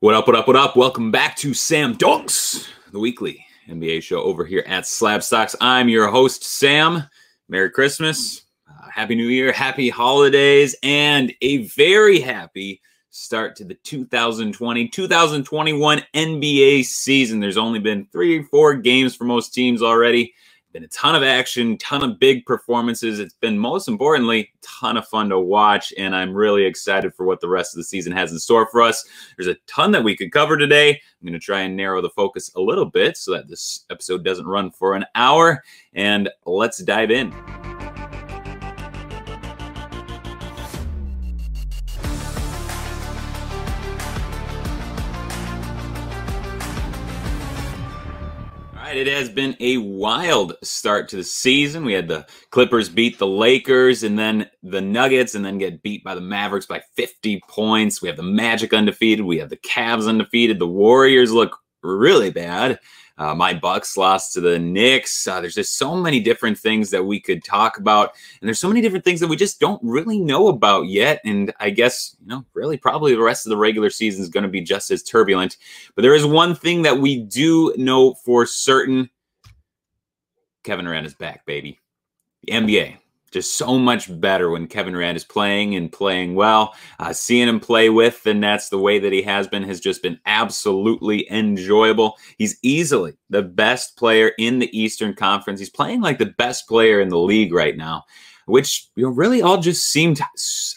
What up, what up, what up? Welcome back to Sam Dunks, the weekly NBA show over here at Slab Stocks. I'm your host, Sam. Merry Christmas, uh, Happy New Year, Happy Holidays, and a very happy start to the 2020 2021 NBA season. There's only been three, four games for most teams already been a ton of action, ton of big performances. It's been most importantly, ton of fun to watch, and I'm really excited for what the rest of the season has in store for us. There's a ton that we could cover today. I'm going to try and narrow the focus a little bit so that this episode doesn't run for an hour, and let's dive in. It has been a wild start to the season. We had the Clippers beat the Lakers and then the Nuggets and then get beat by the Mavericks by 50 points. We have the Magic undefeated. We have the Cavs undefeated. The Warriors look really bad. Uh, my Bucks lost to the Knicks. Uh, there's just so many different things that we could talk about, and there's so many different things that we just don't really know about yet. And I guess you know, really, probably the rest of the regular season is going to be just as turbulent. But there is one thing that we do know for certain: Kevin Durant is back, baby. The NBA just so much better when Kevin Durant is playing and playing well. Uh, seeing him play with the Nets the way that he has been has just been absolutely enjoyable. He's easily the best player in the Eastern Conference. He's playing like the best player in the league right now, which you know, really all just seemed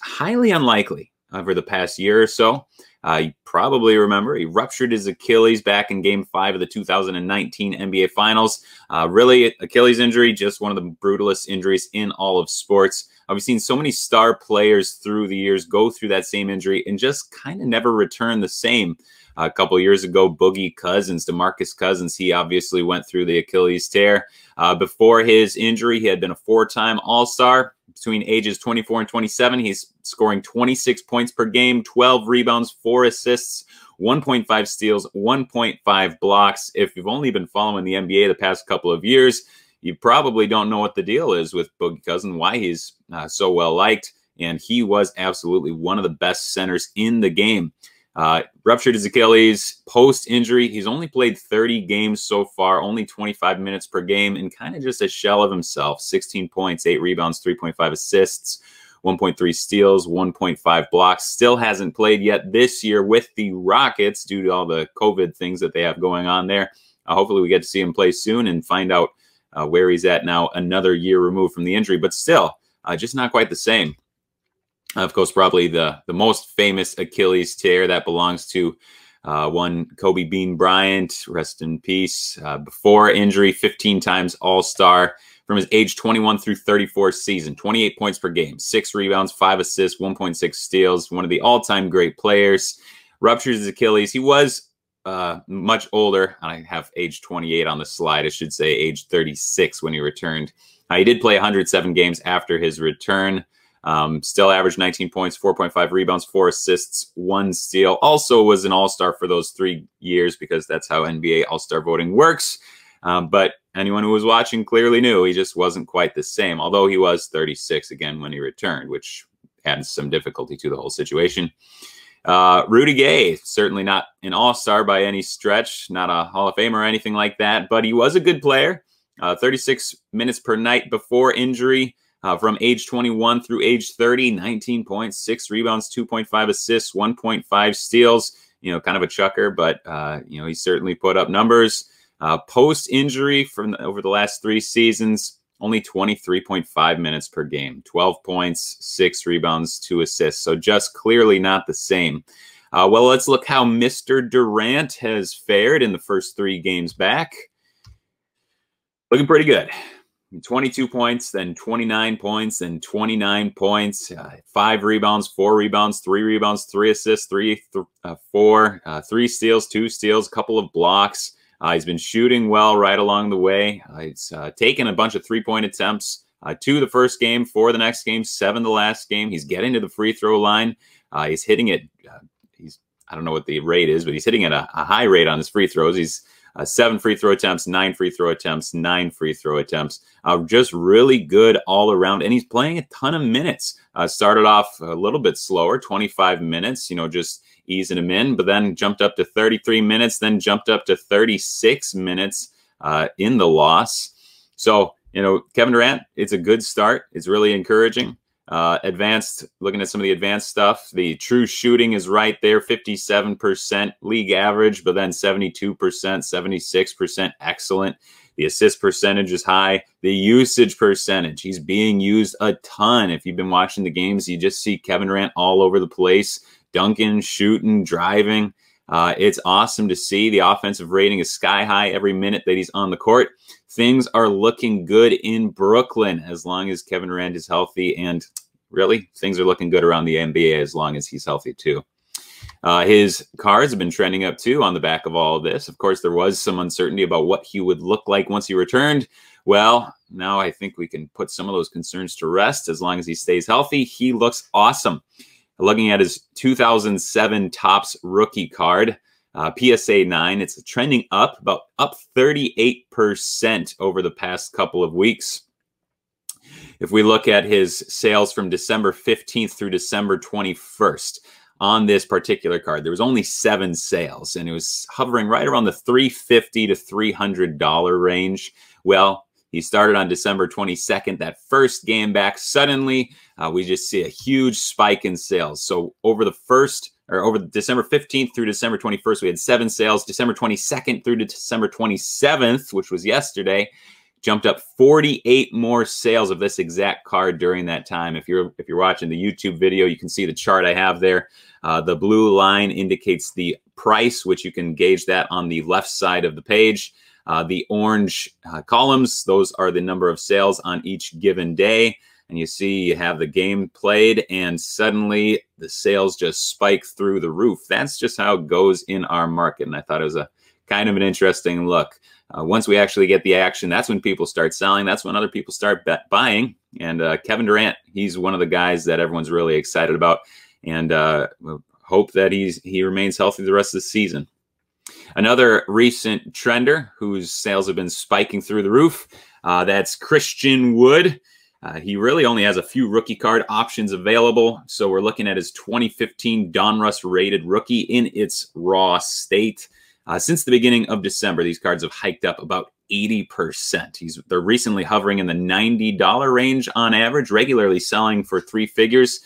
highly unlikely over the past year or so. Uh, you probably remember he ruptured his Achilles back in game five of the 2019 NBA Finals. Uh, really, Achilles injury, just one of the brutalest injuries in all of sports. Uh, we've seen so many star players through the years go through that same injury and just kind of never return the same. A couple years ago, Boogie Cousins, DeMarcus Cousins, he obviously went through the Achilles tear. Uh, before his injury, he had been a four time All Star between ages 24 and 27. He's scoring 26 points per game, 12 rebounds, four assists, 1.5 steals, 1.5 blocks. If you've only been following the NBA the past couple of years, you probably don't know what the deal is with Boogie Cousin, why he's uh, so well liked. And he was absolutely one of the best centers in the game. Uh, ruptured his Achilles post injury. He's only played 30 games so far, only 25 minutes per game, and kind of just a shell of himself 16 points, eight rebounds, 3.5 assists, 1.3 steals, 1.5 blocks. Still hasn't played yet this year with the Rockets due to all the COVID things that they have going on there. Uh, hopefully, we get to see him play soon and find out uh, where he's at now, another year removed from the injury, but still, uh, just not quite the same. Of course, probably the, the most famous Achilles tear that belongs to uh, one Kobe Bean Bryant, rest in peace. Uh, before injury, 15 times All Star from his age 21 through 34 season, 28 points per game, six rebounds, five assists, 1.6 steals. One of the all time great players. Ruptures his Achilles. He was uh, much older. I have age 28 on the slide. I should say age 36 when he returned. Uh, he did play 107 games after his return. Um, still averaged 19 points, 4.5 rebounds, four assists, one steal. Also was an All Star for those three years because that's how NBA All Star voting works. Um, but anyone who was watching clearly knew he just wasn't quite the same. Although he was 36 again when he returned, which adds some difficulty to the whole situation. Uh, Rudy Gay, certainly not an All Star by any stretch, not a Hall of Fame or anything like that, but he was a good player. Uh, 36 minutes per night before injury. Uh, from age 21 through age 30, 19 points, six rebounds, 2.5 assists, 1.5 steals. You know, kind of a chucker, but uh, you know he certainly put up numbers. Uh, Post injury from the, over the last three seasons, only 23.5 minutes per game, 12 points, six rebounds, two assists. So just clearly not the same. Uh, well, let's look how Mr. Durant has fared in the first three games back. Looking pretty good. 22 points, then 29 points, then 29 points, uh, five rebounds, four rebounds, three rebounds, three assists, three, th- uh, four, uh, three steals, two steals, a couple of blocks. Uh, he's been shooting well right along the way. Uh, he's uh, taken a bunch of three point attempts. two the first game, four the next game, seven the last game. He's getting to the free throw line. he's hitting it. he's I don't know what the rate is, but he's hitting at a, a high rate on his free throws. He's uh, seven free throw attempts, nine free throw attempts, nine free throw attempts. Uh, just really good all around. And he's playing a ton of minutes. Uh, started off a little bit slower, 25 minutes, you know, just easing him in, but then jumped up to 33 minutes, then jumped up to 36 minutes uh, in the loss. So, you know, Kevin Durant, it's a good start. It's really encouraging. Uh, advanced, looking at some of the advanced stuff, the true shooting is right there 57% league average, but then 72%, 76% excellent. The assist percentage is high. The usage percentage, he's being used a ton. If you've been watching the games, you just see Kevin Durant all over the place, dunking, shooting, driving. Uh, it's awesome to see. The offensive rating is sky high every minute that he's on the court. Things are looking good in Brooklyn as long as Kevin Durant is healthy. And really, things are looking good around the NBA as long as he's healthy, too. Uh, his cards have been trending up too on the back of all of this. Of course, there was some uncertainty about what he would look like once he returned. Well, now I think we can put some of those concerns to rest as long as he stays healthy. He looks awesome looking at his 2007 Topps rookie card, uh, PSA 9. It's trending up, about up 38% over the past couple of weeks. If we look at his sales from December 15th through December 21st on this particular card, there was only seven sales and it was hovering right around the 350 to $300 range. Well, he started on December 22nd, that first game back. Suddenly, uh, we just see a huge spike in sales. So over the first or over December 15th through December 21st, we had seven sales. December 22nd through to December 27th, which was yesterday, jumped up 48 more sales of this exact card during that time. If you're if you're watching the YouTube video, you can see the chart I have there. Uh, the blue line indicates the price, which you can gauge that on the left side of the page. Uh, the orange uh, columns, those are the number of sales on each given day. And you see you have the game played, and suddenly the sales just spike through the roof. That's just how it goes in our market. And I thought it was a kind of an interesting look. Uh, once we actually get the action, that's when people start selling. That's when other people start buying. And uh, Kevin Durant, he's one of the guys that everyone's really excited about, and uh, hope that he's he remains healthy the rest of the season. Another recent trender whose sales have been spiking through the roof. Uh, that's Christian Wood. Uh, he really only has a few rookie card options available. So we're looking at his 2015 Donruss rated rookie in its raw state. Uh, since the beginning of December, these cards have hiked up about 80%. He's they're recently hovering in the $90 range on average, regularly selling for three figures.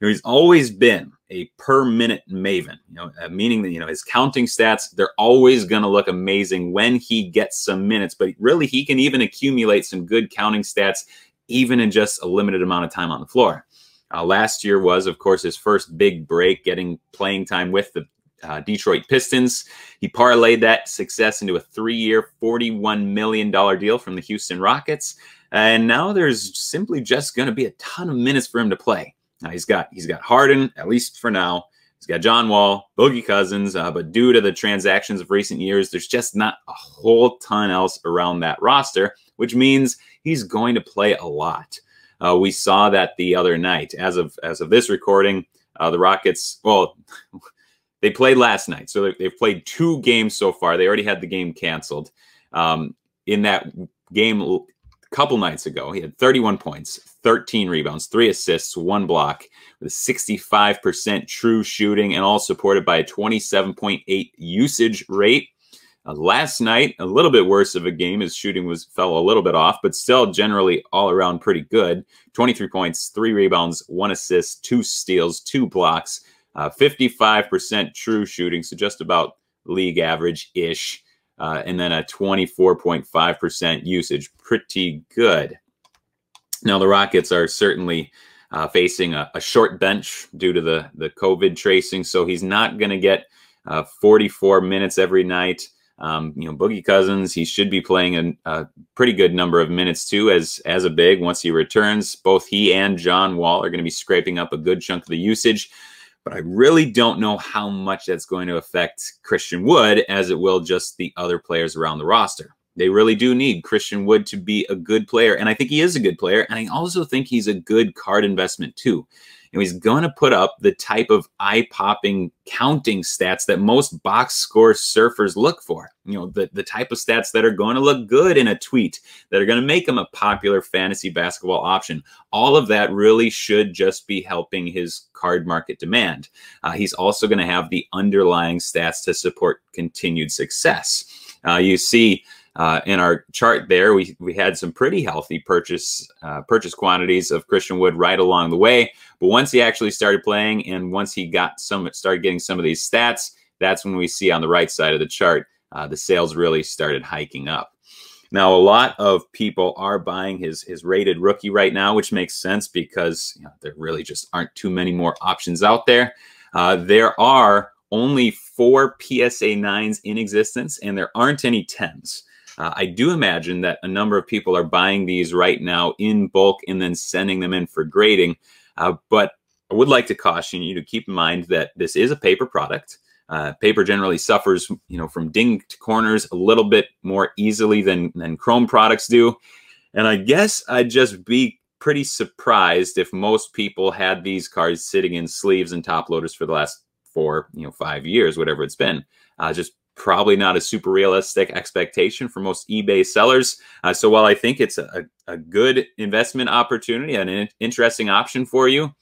You know, he's always been a per minute maven, you know, uh, meaning that, you know, his counting stats, they're always going to look amazing when he gets some minutes, but really he can even accumulate some good counting stats even in just a limited amount of time on the floor. Uh, last year was, of course, his first big break, getting playing time with the uh, Detroit Pistons. He parlayed that success into a three year, $41 million deal from the Houston Rockets. And now there's simply just going to be a ton of minutes for him to play. Now he's got he's got Harden at least for now. He's got John Wall, Boogie Cousins, uh, but due to the transactions of recent years, there's just not a whole ton else around that roster, which means he's going to play a lot. Uh, we saw that the other night. As of as of this recording, uh, the Rockets. Well, they played last night, so they've played two games so far. They already had the game canceled. Um, in that game couple nights ago, he had 31 points, 13 rebounds, three assists, one block, with a 65% true shooting, and all supported by a 27.8 usage rate. Uh, last night, a little bit worse of a game. His shooting was fell a little bit off, but still generally all around pretty good. 23 points, three rebounds, one assist, two steals, two blocks, uh, 55% true shooting, so just about league average ish, uh, and then a 24.5% usage. Pretty good. Now, the Rockets are certainly uh, facing a, a, short bench due to the, the COVID tracing, so he's not going to get uh, 44 minutes every night. Um, you know, Boogie Cousins, he should be playing a, a, pretty good number of minutes too, as as a big once he returns. Both he and John Wall are going to be scraping up a good chunk of the usage, but I really don't know how much that's going to affect Christian Wood, as it will just the other players around the roster. They really do need Christian Wood to be a good player. And I think he is a good player. And I also think he's a good card investment too. And he's going to put up the type of eye-popping counting stats that most box score surfers look for. You know, the, the type of stats that are going to look good in a tweet, that are going to make him a popular fantasy basketball option. All of that really should just be helping his card market demand. Uh, he's also going to have the underlying stats to support continued success. Uh, you see uh, in our chart there, we, we had some pretty healthy purchase uh, purchase quantities of Christian Wood right along the way. But once he actually started playing and once he got some started getting some of these stats, that's when we see on the right side of the chart uh, the sales really started hiking up. Now, a lot of people are buying his his rated rookie right now, which makes sense because you know, there really just aren't too many more options out there. Uh, there are only four PSA 9s in existence, and there aren't any 10s. Uh, I do imagine that a number of people are buying these right now in bulk and then sending them in for grading. Uh, but I would like to caution you to keep in mind that this is a paper product. Uh, paper generally suffers, you know, from dinged corners a little bit more easily than than chrome products do. And I guess I'd just be pretty surprised if most people had these cards sitting in sleeves and top loaders for the last four, you know, five years, whatever it's been. Uh, just probably not a super realistic expectation for most eBay sellers. Uh, so while I think it's a, a good investment opportunity and an interesting option for you,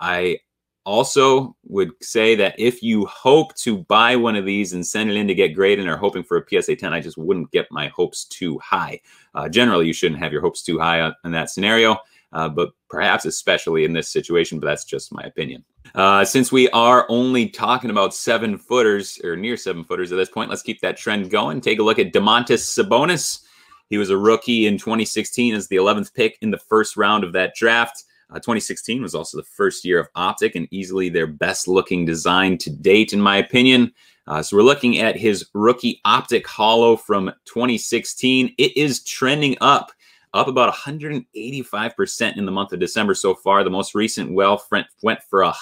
I also would say that if you hope to buy one of these and send it in to get graded and are hoping for a PSA 10, I just wouldn't get my hopes too high. Uh, generally, you shouldn't have your hopes too high in that scenario, uh, but perhaps especially in this situation, but that's just my opinion. Uh, since we are only talking about seven footers or near seven footers at this point, let's keep that trend going. Take a look at Domantas Sabonis. He was a rookie in 2016 as the 11th pick in the first round of that draft. Uh, 2016 was also the first year of Optic and easily their best looking design to date, in my opinion. Uh, so we're looking at his rookie Optic Hollow from 2016. It is trending up up about 185% in the month of December so far. The most recent well went for a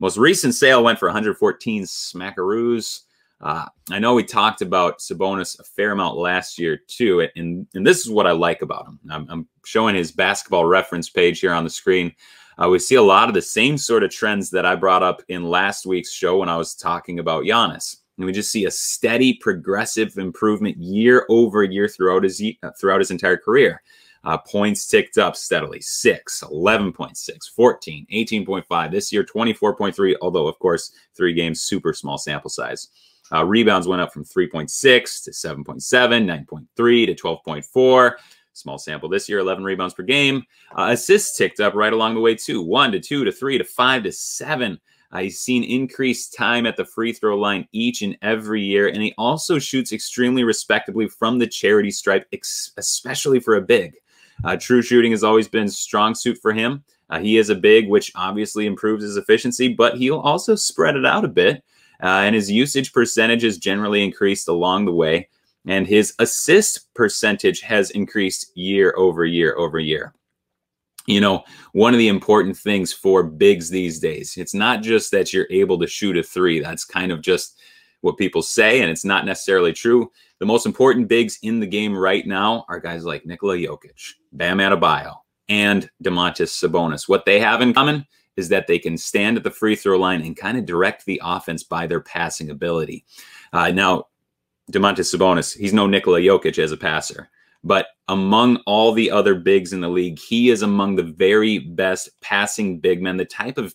most recent sale went for 114 smackaroos. Uh, I know we talked about Sabonis a fair amount last year too, and and this is what I like about him. I'm, I'm showing his basketball reference page here on the screen. Uh, we see a lot of the same sort of trends that I brought up in last week's show when I was talking about Giannis. And we just see a steady progressive improvement year over year throughout his throughout his entire career. Uh, points ticked up steadily 6, 11.6, 14, 18.5. This year, 24.3, although, of course, three games, super small sample size. Uh, rebounds went up from 3.6 to 7.7, 9.3 to 12.4. Small sample this year, 11 rebounds per game. Uh, assists ticked up right along the way, too. 1 to 2 to 3 to 5 to 7. Uh, he's seen increased time at the free throw line each and every year, and he also shoots extremely respectably from the charity stripe, especially for a big. Uh, true shooting has always been strong suit for him. Uh, he is a big, which obviously improves his efficiency, but he'll also spread it out a bit. Uh, and his usage percentage has generally increased along the way. And his assist percentage has increased year over year over year you know, one of the important things for bigs these days, it's not just that you're able to shoot a three. That's kind of just what people say, and it's not necessarily true. The most important bigs in the game right now are guys like Nikola Jokic, Bam Adebayo, and Domantas Sabonis. What they have in common is that they can stand at the free throw line and kind of direct the offense by their passing ability. Uh, now, Domantas Sabonis, he's no Nikola Jokic as a passer. But among all the other bigs in the league, he is among the very best passing big men, the type of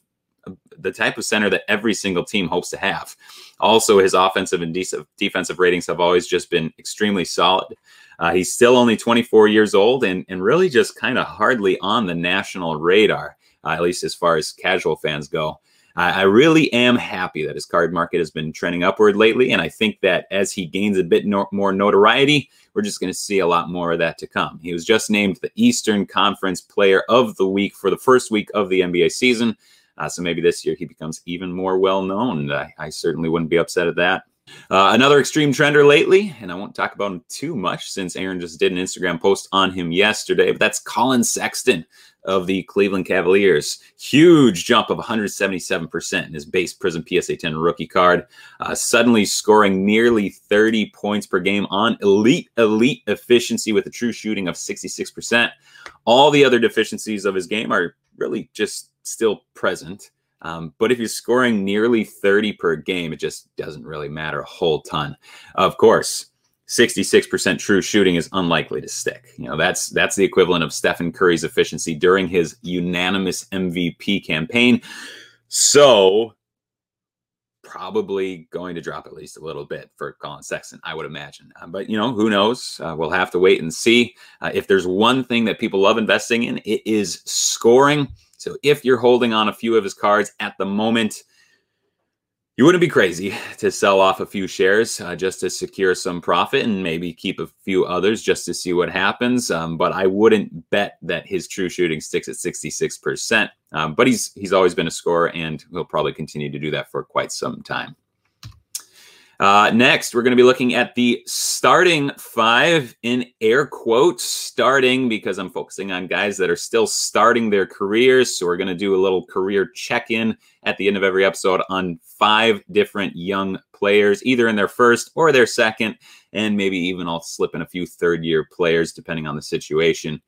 the type of center that every single team hopes to have. Also, his offensive and defensive ratings have always just been extremely solid. Uh, he's still only 24 years old and, and really just kind of hardly on the national radar, uh, at least as far as casual fans go. I, really am happy that his card market has been trending upward lately. And I think that as he gains a bit no, more notoriety, we're just going to see a lot more of that to come. He was just named the Eastern Conference Player of the Week for the first week of the NBA season. Uh, so maybe this year he becomes even more well known. I, I certainly wouldn't be upset at that. Uh, another extreme trender lately, and I won't talk about him too much since Aaron just did an Instagram post on him yesterday, but that's Collin Sexton of the Cleveland Cavaliers. Huge jump of 177% in his base Prizm PSA 10 rookie card. Uh, suddenly scoring nearly 30 points per game on elite, elite efficiency with a true shooting of 66%. All the other deficiencies of his game are really just still present. Um, but if you're scoring nearly 30 per game, it just doesn't really matter a whole ton. Of course, 66% true shooting is unlikely to stick. You know, that's that's the equivalent of Stephen Curry's efficiency during his unanimous MVP campaign. So probably going to drop at least a little bit for Collin Sexton, I would imagine. Uh, but you know, who knows? Uh, we'll have to wait and see. Uh, if there's one thing that people love investing in, it is scoring. So if you're holding on a few of his cards at the moment, you wouldn't be crazy to sell off a few shares uh, just to secure some profit and maybe keep a few others just to see what happens. Um, but I wouldn't bet that his true shooting sticks at 66%. Um, but he's he's always been a scorer and he'll probably continue to do that for quite some time. Uh, next, we're going to be looking at the starting five in air quotes, starting because I'm focusing on guys that are still starting their careers. So we're going to do a little career check in at the end of every episode on five different young players, either in their first or their second, and maybe even I'll slip in a few third year players depending on the situation.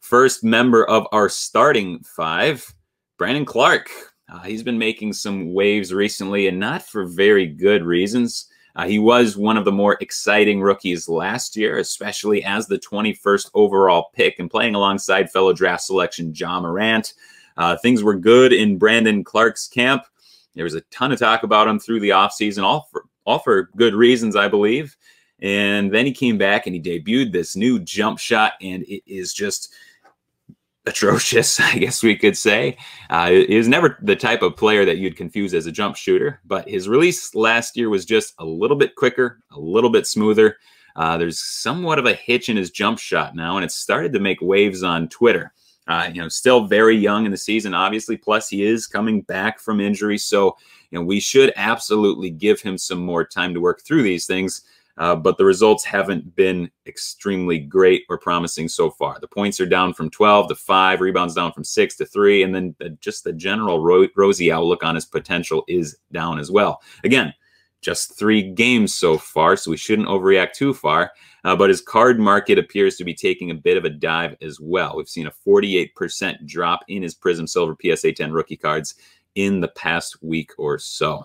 First member of our starting five, Brandon Clarke. Uh, he's been making some waves recently and not for very good reasons. Uh, he was one of the more exciting rookies last year, especially as the 21st overall pick and playing alongside fellow draft selection Ja Morant. Uh, things were good in Brandon Clarke's camp. There was a ton of talk about him through the offseason, all for, all for good reasons, I believe. And then he came back and he debuted this new jump shot, and it is just atrocious, I guess we could say. Uh, he was never the type of player that you'd confuse as a jump shooter, but his release last year was just a little bit quicker, a little bit smoother. Uh, there's somewhat of a hitch in his jump shot now, and it's started to make waves on Twitter. Uh, you know, still very young in the season, obviously. Plus, he is coming back from injury, so you know we should absolutely give him some more time to work through these things. Uh, but the results haven't been extremely great or promising so far. The points are down from 12 to 5, rebounds down from 6 to 3, and then the, just the general ro- rosy outlook on his potential is down as well. Again, just three games so far, so we shouldn't overreact too far. Uh, but his card market appears to be taking a bit of a dive as well. We've seen a 48% drop in his Prizm Silver PSA 10 rookie cards in the past week or so.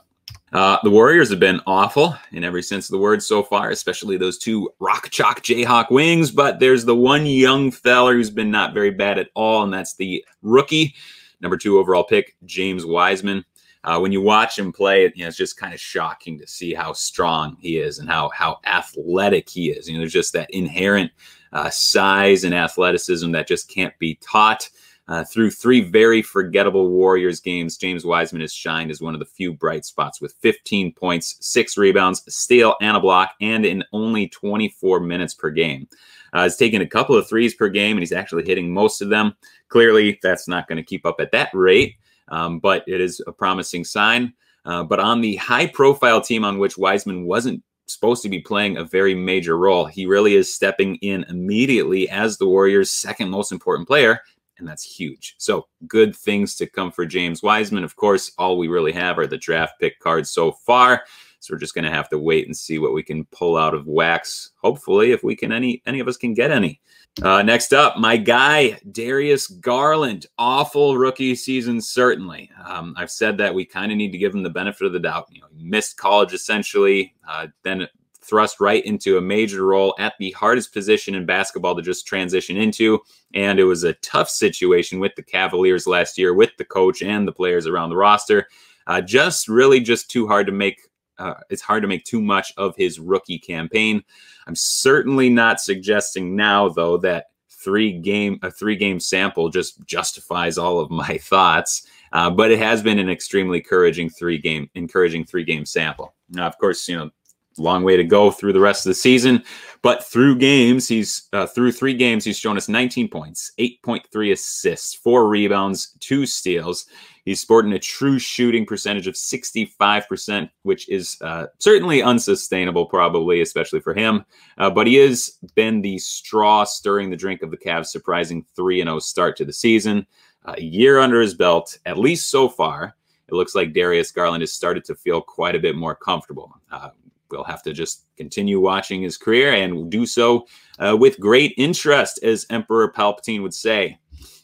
Uh, the Warriors have been awful in every sense of the word so far, especially those two rock chalk Jayhawk wings. But there's the one young fella who's been not very bad at all, and that's the rookie, number two overall pick, James Wiseman. Uh, when you watch him play, you know, it's just kind of shocking to see how strong he is and how how athletic he is. You know, there's just that inherent uh, size and athleticism that just can't be taught. Uh, through three very forgettable Warriors games, James Wiseman has shined as one of the few bright spots with 15 points, six rebounds, steal, and a block, and in only 24 minutes per game. Uh, he's taking a couple of threes per game, and he's actually hitting most of them. Clearly, that's not going to keep up at that rate, um, but it is a promising sign. Uh, but on the high profile team on which Wiseman wasn't supposed to be playing a very major role. He really is stepping in immediately as the Warriors' second most important player and that's huge. So good things to come for James Wiseman. Of course, all we really have are the draft pick cards so far. So we're just going to have to wait and see what we can pull out of wax. Hopefully, if we can, any any of us can get any. Uh, next up, my guy Darius Garland. Awful rookie season, certainly. Um, I've said that we kind of need to give him the benefit of the doubt. You know, missed college essentially, uh, then thrust right into a major role at the hardest position in basketball to just transition into. And it was a tough situation with the Cavaliers last year, with the coach and the players around the roster. Uh, just really just too hard to make. Uh, it's hard to make too much of his rookie campaign. I'm certainly not suggesting now, though, that three game a three game sample just justifies all of my thoughts. Uh, but it has been an extremely encouraging three game encouraging three game sample. Now, of course, you know long way to go through the rest of the season. But through games, he's uh, through three games, he's shown us 19 points, 8.3 assists, four rebounds, two steals. He's sporting a true shooting percentage of 65%, which is uh, certainly unsustainable, probably, especially for him. Uh, but he has been the straw stirring the drink of the Cavs' surprising 3 0 start to the season. a year under his belt, at least so far. It looks like Darius Garland has started to feel quite a bit more comfortable. Uh, we'll have to just continue watching his career and do so uh, with great interest, as Emperor Palpatine would say.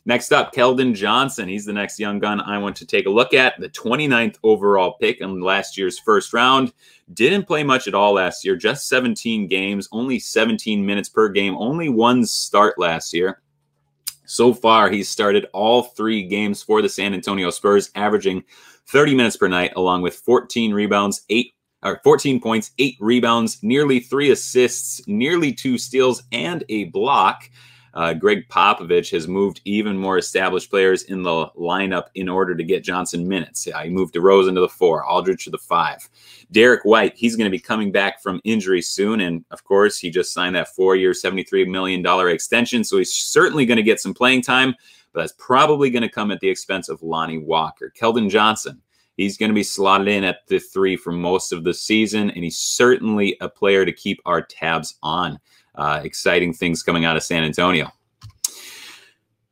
Next up, Keldon Johnson. He's the next young gun I want to take a look at. The 29th overall pick in last year's first round. Didn't play much at all last year, just 17 games, only 17 minutes per game, only one start last year. So far, he's started all three games for the San Antonio Spurs, averaging 30 minutes per night, along with 14 rebounds, eight or 14 points, eight rebounds, nearly three assists, nearly two steals, and a block. Uh, Gregg Popovich has moved even more established players in the lineup in order to get Johnson minutes. Yeah, he moved DeRozan to the four, Aldridge to the five. Derrick White, he's going to be coming back from injury soon. And of course, he just signed that four year, $73 million extension. So he's certainly going to get some playing time, but that's probably going to come at the expense of Lonnie Walker. Keldon Johnson, he's going to be slotted in at the three for most of the season. And he's certainly a player to keep our tabs on uh, exciting things coming out of San Antonio.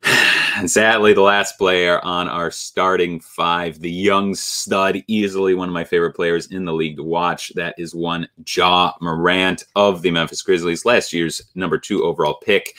And sadly, the last player on our starting five, the young stud, easily one of my favorite players in the league to watch. That is one Ja Morant of the Memphis Grizzlies, last year's number two overall pick.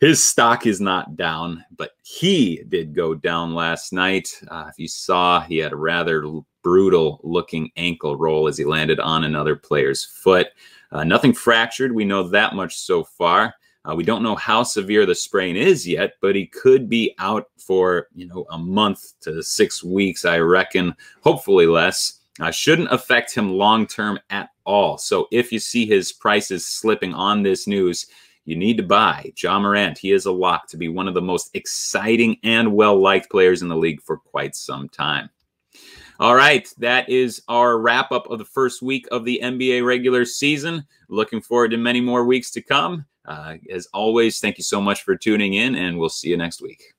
His stock is not down, but he did go down last night. Uh, if you saw, he had a rather brutal looking ankle roll as he landed on another player's foot. Uh, nothing fractured. We know that much so far. Uh, we don't know how severe the sprain is yet, but he could be out for you know a month to six weeks. I reckon, hopefully less. Uh, shouldn't affect him long term at all. So if you see his prices slipping on this news, you need to buy Ja Morant. He is a lock to be one of the most exciting and well liked players in the league for quite some time. All right, that is our wrap up of the first week of the NBA regular season. Looking forward to many more weeks to come. Uh, as always, thank you so much for tuning in, and we'll see you next week.